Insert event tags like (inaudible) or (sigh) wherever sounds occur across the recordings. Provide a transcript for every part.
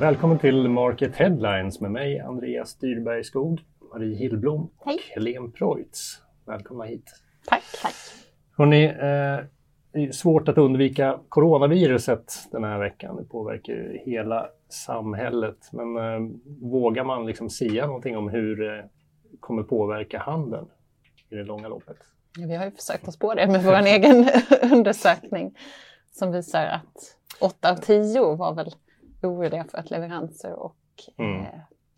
Välkommen till Market Headlines med mig Andreas Dyrberg Skog, Marie Hillblom Hej. och Helene Preutz. Välkomna hit. Tack. Tack. Hörrni, eh, det är svårt att undvika coronaviruset den här veckan. Det påverkar ju hela samhället. Men eh, vågar man liksom säga någonting om hur det kommer påverka handeln i det långa loppet? Vi har ju försökt oss på det med vår (laughs) egen undersökning som visar att 8 av 10 var väl oroliga för att leveranser och Mm. eh,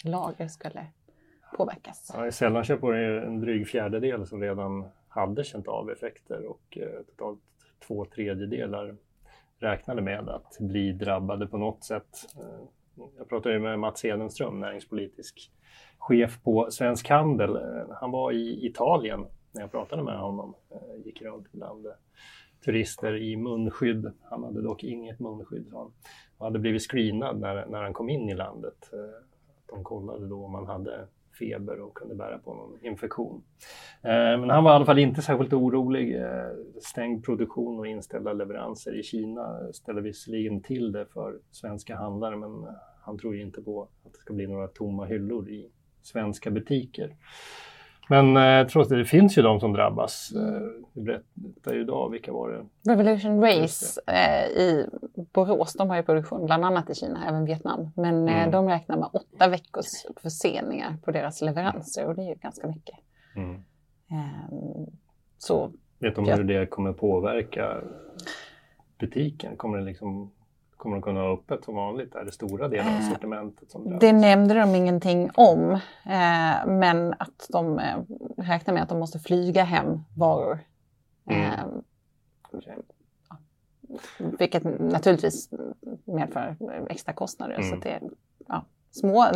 lager skulle påverkas. Ja, I sällanköp var det en dryg fjärdedel som redan hade känt av effekter och eh, totalt två tredjedelar räknade med att bli drabbade på något sätt. Eh, jag pratade med Mats Hedenström, näringspolitisk chef på Svensk Handel. Eh, han var i Italien när jag pratade med honom. Eh, gick runt bland turister i munskydd. Han hade dock inget munskydd. Han hade blivit screenad när, när han kom in i landet. Eh, de kollade då om han hade feber och kunde bära på någon infektion. Eh, men han var i alla fall inte särskilt orolig. Eh, stängd produktion och inställda leveranser i Kina ställer visserligen till det för svenska handlare men han tror ju inte på att det ska bli några tomma hyllor i svenska butiker. Men eh, trots det, det finns ju de som drabbas. Eh, vi berättar ju idag, vilka var det? Revolution Race eh, i Borås, de har ju produktion bland annat i Kina, även Vietnam. Men eh, Mm. de räknar med åtta veckors förseningar på deras leveranser och det är ju ganska mycket. Mm. Eh, så Vet de hur det kommer påverka butiken? Kommer det liksom Kommer de kunna ha öppet som vanligt? Är det stora delar av Eh, sortimentet som drabbas? Det nämnde de ingenting om, eh, men att de eh, räknar med att de måste flyga hem varor. Mm. Eh. Vilket naturligtvis medför extra kostnader. Mm. Så det, ja, små,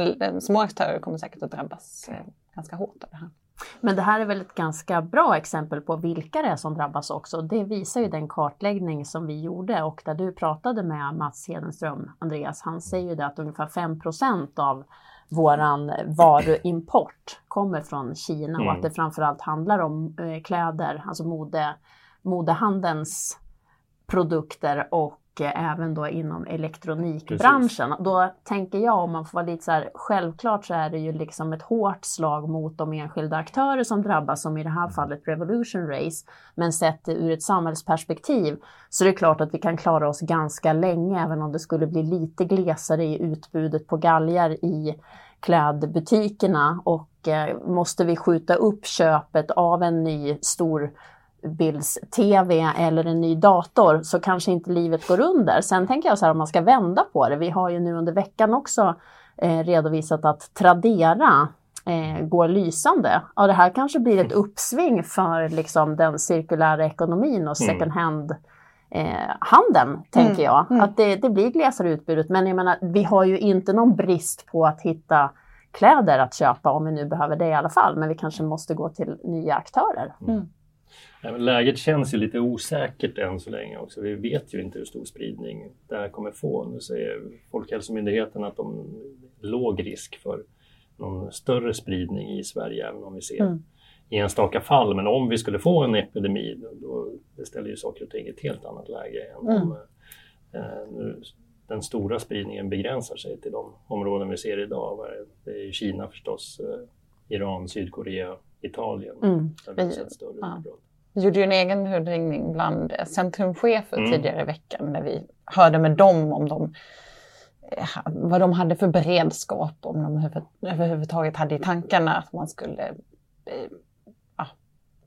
små aktörer kommer säkert att drabbas eh, ganska hårt av det här. Men det här är väl ett ganska bra exempel på vilka det är som drabbas också. Det visar ju den kartläggning som vi gjorde och där du pratade med Mats Hedenström, Andreas, han säger ju det att ungefär 5% av våran varuimport kommer från Kina och Mm. att det framförallt handlar om eh, kläder, alltså mode, modehandelns produkter och eh, även då inom elektronikbranschen. Då tänker jag om man får vara lite så här, självklart så är det ju liksom ett hårt slag mot de enskilda aktörer som drabbas, som i det här fallet Revolution Race. Men sett ur ett samhällsperspektiv så är det klart att vi kan klara oss ganska länge, även om det skulle bli lite glesare i utbudet på galgar i klädbutikerna och eh, måste vi skjuta upp köpet av en ny stor bilds-tv eller en ny dator så kanske inte livet går under. Sen tänker jag så här om man ska vända på det. Vi har ju nu under veckan också eh, redovisat att Tradera eh, går lysande. Ja, det här kanske blir ett uppsving för liksom, den cirkulära ekonomin och Mm. second hand eh, handeln, tänker Mm, jag. mm. Att det, det blir glesare utbudet. Men jag menar, vi har ju inte någon brist på att hitta kläder att köpa om vi nu behöver det i alla fall. Men vi kanske måste gå till nya aktörer. Men Läget känns ju lite osäkert än så länge också. Vi vet ju inte hur stor spridning det här kommer få. Nu säger Folkhälsomyndigheten att de låg risk för någon större spridning i Sverige, även om vi ser Mm. enstaka fall. Men om vi skulle få en epidemi, då, då ställer ju saker och ting i ett helt annat läge än Mm. om eh, nu, den stora spridningen begränsar sig till de områden vi ser idag. Är det? Är Kina förstås, eh, Iran, Sydkorea, Italien. Mm. Där vi större ja. Vi gjorde ju en egen hudringning bland eh, centrumchefer Mm. tidigare i veckan när vi hörde med dem om de, eh, vad de hade för beredskap, om de över- överhuvudtaget hade i tankarna att man skulle eh, ja,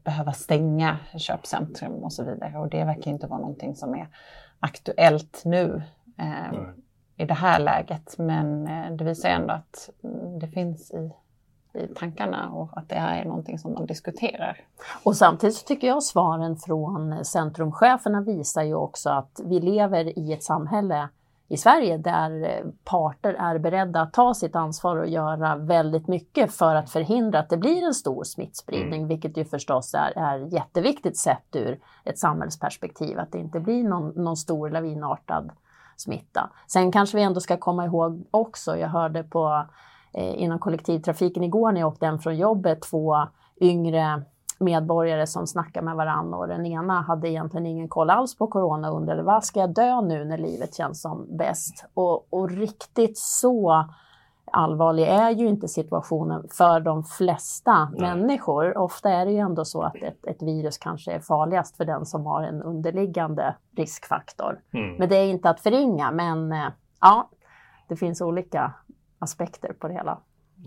behöva stänga köpcentrum och så vidare. Och det verkar inte vara någonting som är aktuellt nu eh, i det här läget. Men det visar ändå att mm, det finns i, i tankarna och att det här är någonting som de diskuterar. Och samtidigt så tycker jag svaren från centrumcheferna visar ju också att vi lever i ett samhälle i Sverige där parter är beredda att ta sitt ansvar och göra väldigt mycket för att förhindra att det blir en stor smittspridning, vilket ju förstås är, är jätteviktigt sett ur ett samhällsperspektiv, att det inte blir någon, någon stor lavinartad smitta. Sen kanske vi ändå ska komma ihåg också, jag hörde på eh, inom kollektivtrafiken igår när jag åkte hem från jobbet, två yngre medborgare som snackar med varandra och den ena hade egentligen ingen koll alls på corona och undrade vad ska jag dö nu när livet känns som bäst? Och, och riktigt så allvarlig är ju inte situationen för de flesta Nej. människor. Ofta är det ju ändå så att ett, ett, virus kanske är farligast för den som har en underliggande riskfaktor. Mm. Men det är inte att förringa, men eh, ja, det finns olika aspekter på det hela.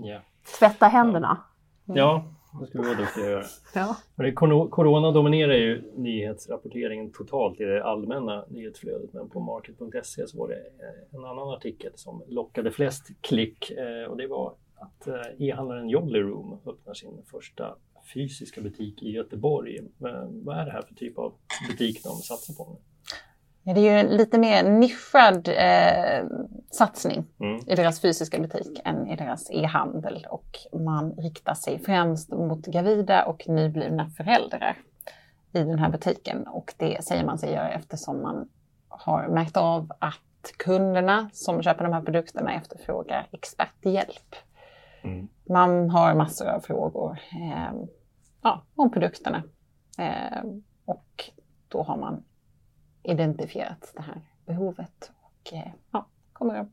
Yeah. Tvätta händerna. Ja, det ska vi vara duktiga att göra. (laughs) Ja. Men corona dominerar ju nyhetsrapporteringen totalt i det allmänna nyhetsflödet. Men på market.se så var det en annan artikel som lockade flest klick och det var att e-handlaren Jolly Room öppnar sin första fysiska butik i Göteborg. Men vad är det här för typ av butik de satsar på? Nu? Det är ju en lite mer nischad eh, satsning mm. i deras fysiska butik än i deras e-handel och man riktar sig främst mot gravida och nyblivna föräldrar i den här butiken och det säger man sig göra eftersom man har märkt av att kunderna som köper de här produkterna efterfrågar experthjälp. Mm. Man har massor av frågor eh, ja, om produkterna eh, och då har man identifierat det här behovet och eh, ja, kommer att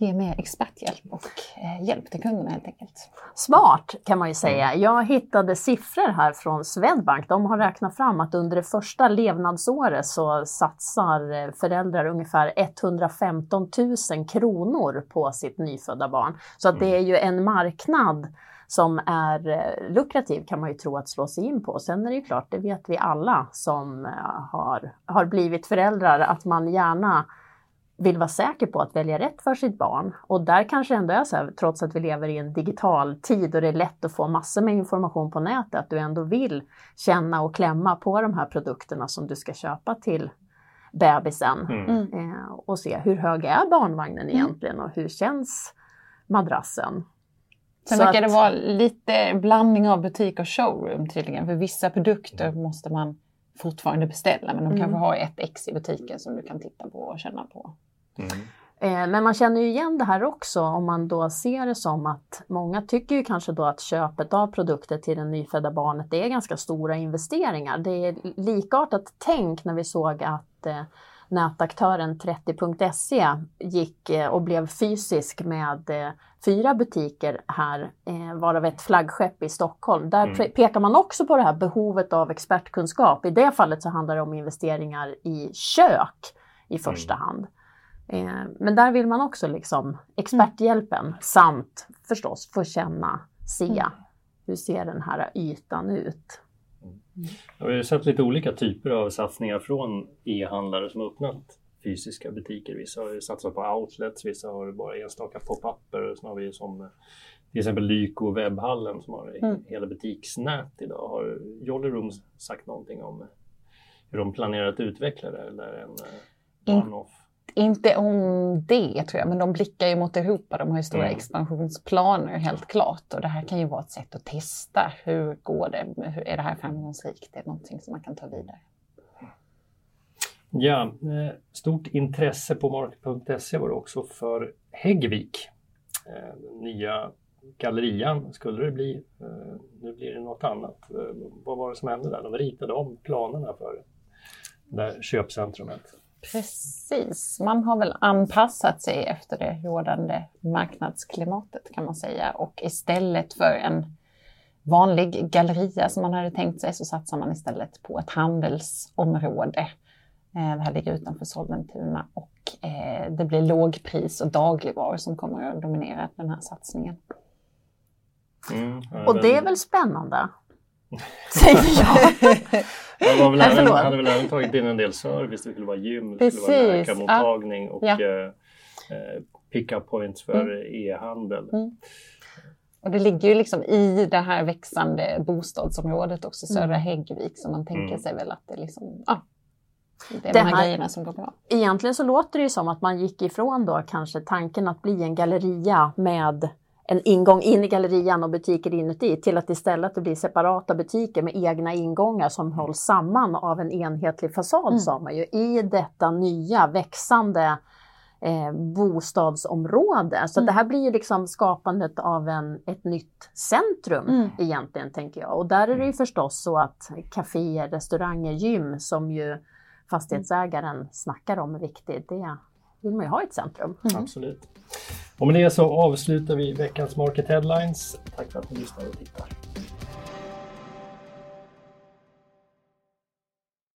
ge mer experthjälp och eh, hjälp till kunderna helt enkelt. Smart kan man ju säga. Jag hittade siffror här från Swedbank. De har räknat fram att under det första levnadsåret så satsar eh, föräldrar ungefär 115 000 kronor på sitt nyfödda barn. Så att det är ju en marknad som är eh, lukrativ kan man ju tro att slå sig in på. Sen är det ju klart, det vet vi alla som eh, har, har blivit föräldrar, att man gärna vill vara säker på att välja rätt för sitt barn. Och där kanske ändå är så här, trots att vi lever i en digital tid och det är lätt att få massor med information på nätet, att du ändå vill känna och klämma på de här produkterna som du ska köpa till bebisen. Mm. Eh, och se hur hög är barnvagnen mm. egentligen och hur känns madrassen? Sen så verkar att... det vara lite blandning av butik och showroom tydligen. För vissa produkter måste man fortfarande beställa men de mm. kanske har ett ex i butiken som du kan titta på och känna på. Mm. Eh, men man känner ju igen det här också om man då ser det som att många tycker ju kanske då att köpet av produkter till det nyfödda barnet det är ganska stora investeringar. Det är likartat tänk när vi såg att eh, nätaktören 30.se gick eh, och blev fysisk med eh, fyra butiker här, eh, varav ett flaggskepp i Stockholm. Där mm. pekar man också på det här behovet av expertkunskap. I det fallet så handlar det om investeringar i kök i första mm. hand. Men där vill man också liksom experthjälpen mm. samt förstås få känna, se mm. hur ser den här ytan ut. Jag har sett lite olika typer av satsningar från e-handlare som öppnat fysiska butiker. Vissa har satsat på outlets, vissa har bara enstaka pop-upper. Sen har vi som till exempel Lyko webbhallen som har mm. hela butiksnät idag. Har Jolly Room sagt någonting om hur de planerar att utveckla det eller en eh, one-off? Inte om det tror jag, men de blickar ju mot Europa. De har ju stora mm. expansionsplaner helt klart. Och det här kan ju vara ett sätt att testa. Hur går det? Hur, är det här framgångsrikt? Det är någonting som man kan ta vidare. Ja, eh, stort intresse på mark.se var det också för Häggvik. Eh, nya gallerian skulle det bli. Eh, nu blir det något annat. Vad var det som hände där? De ritade om planerna för det där köpcentrumet. Precis, man har väl anpassat sig efter det rådande marknadsklimatet kan man säga och istället för en vanlig galleria som man hade tänkt sig så satsar man istället på ett handelsområde. Eh, det här ligger utanför Sollentuna och eh, det blir lågpris och dagligvaror som kommer att dominera den här satsningen. Mm, och det är väl spännande? (laughs) Säger jag. Man väl även, hade väl även tagit in en del service. Det skulle vara gym, det skulle vara läkarmottagning ja. och ja. Eh, eh, pick-up points för mm. e-handel. Mm. Och det ligger ju liksom i det här växande bostadsområdet också, Södra mm. Häggvik, så man tänker mm. sig väl att det liksom, ja, det är det de här, här grejerna som går bra. Egentligen så låter det ju som att man gick ifrån då kanske tanken att bli en galleria med en ingång in i gallerian och butiker inuti till att istället det blir separata butiker med egna ingångar som hålls samman av en enhetlig fasad mm. sa man ju i detta nya växande eh, bostadsområde. Så Mm. det här blir ju liksom skapandet av en, ett nytt centrum Mm. egentligen, tänker jag. Och där är det ju förstås så att kaféer, restauranger, gym som ju fastighetsägaren snackar om är viktigt, det vill man ju ha i ett centrum. Absolut. Och med det så avslutar vi veckans Market Headlines. Tack för att ni lyssnade och tittar.